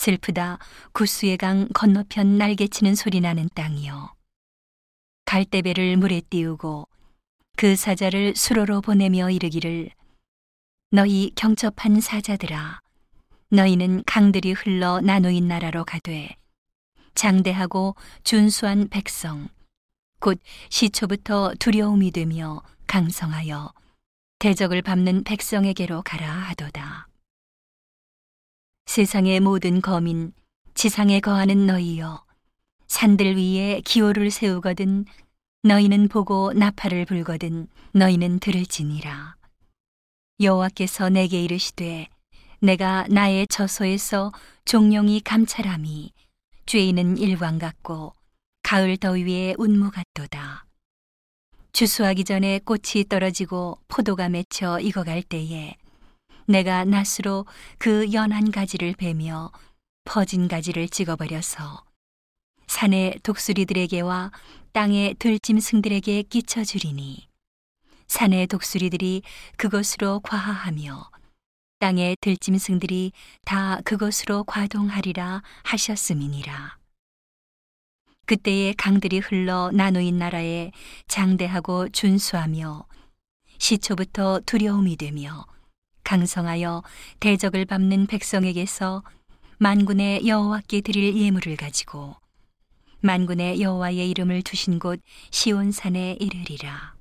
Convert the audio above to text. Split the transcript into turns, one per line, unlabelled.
슬프다 구수의 강 건너편 날개치는 소리 나는 땅이요. 갈대배를 물에 띄우고 그 사자를 수로로 보내며 이르기를 너희 경첩한 사자들아 너희는 강들이 흘러 나누인 나라로 가되 장대하고 준수한 백성 곧 시초부터 두려움이 되며 강성하여 대적을 밟는 백성에게로 가라 하도다. 세상의 모든 거민 지상에 거하는 너희여 산들 위에 기호를 세우거든 너희는 보고 나팔을 불거든 너희는 들을지니라. 여호와께서 내게 이르시되 내가 나의 저소에서 종용이 감찰함이 죄인은 일광 같고 가을 더위에 운무 같도다. 추수하기 전에 꽃이 떨어지고 포도가 맺혀 익어갈 때에 내가 낫으로 그 연한 가지를 베며 퍼진 가지를 찍어버려서 산의 독수리들에게와 땅의 들짐승들에게 끼쳐주리니 산의 독수리들이 그것으로 과하하며 땅의 들짐승들이 다 그것으로 과동하리라 하셨음이니라. 그때에 강들이 흘러 나누인 나라에 장대하고 준수하며 시초부터 두려움이 되며 강성하여 대적을 밟는 백성에게서 만군의 여호와께 드릴 예물을 가지고 만군의 여호와의 이름을 두신 곳 시온산에 이르리라.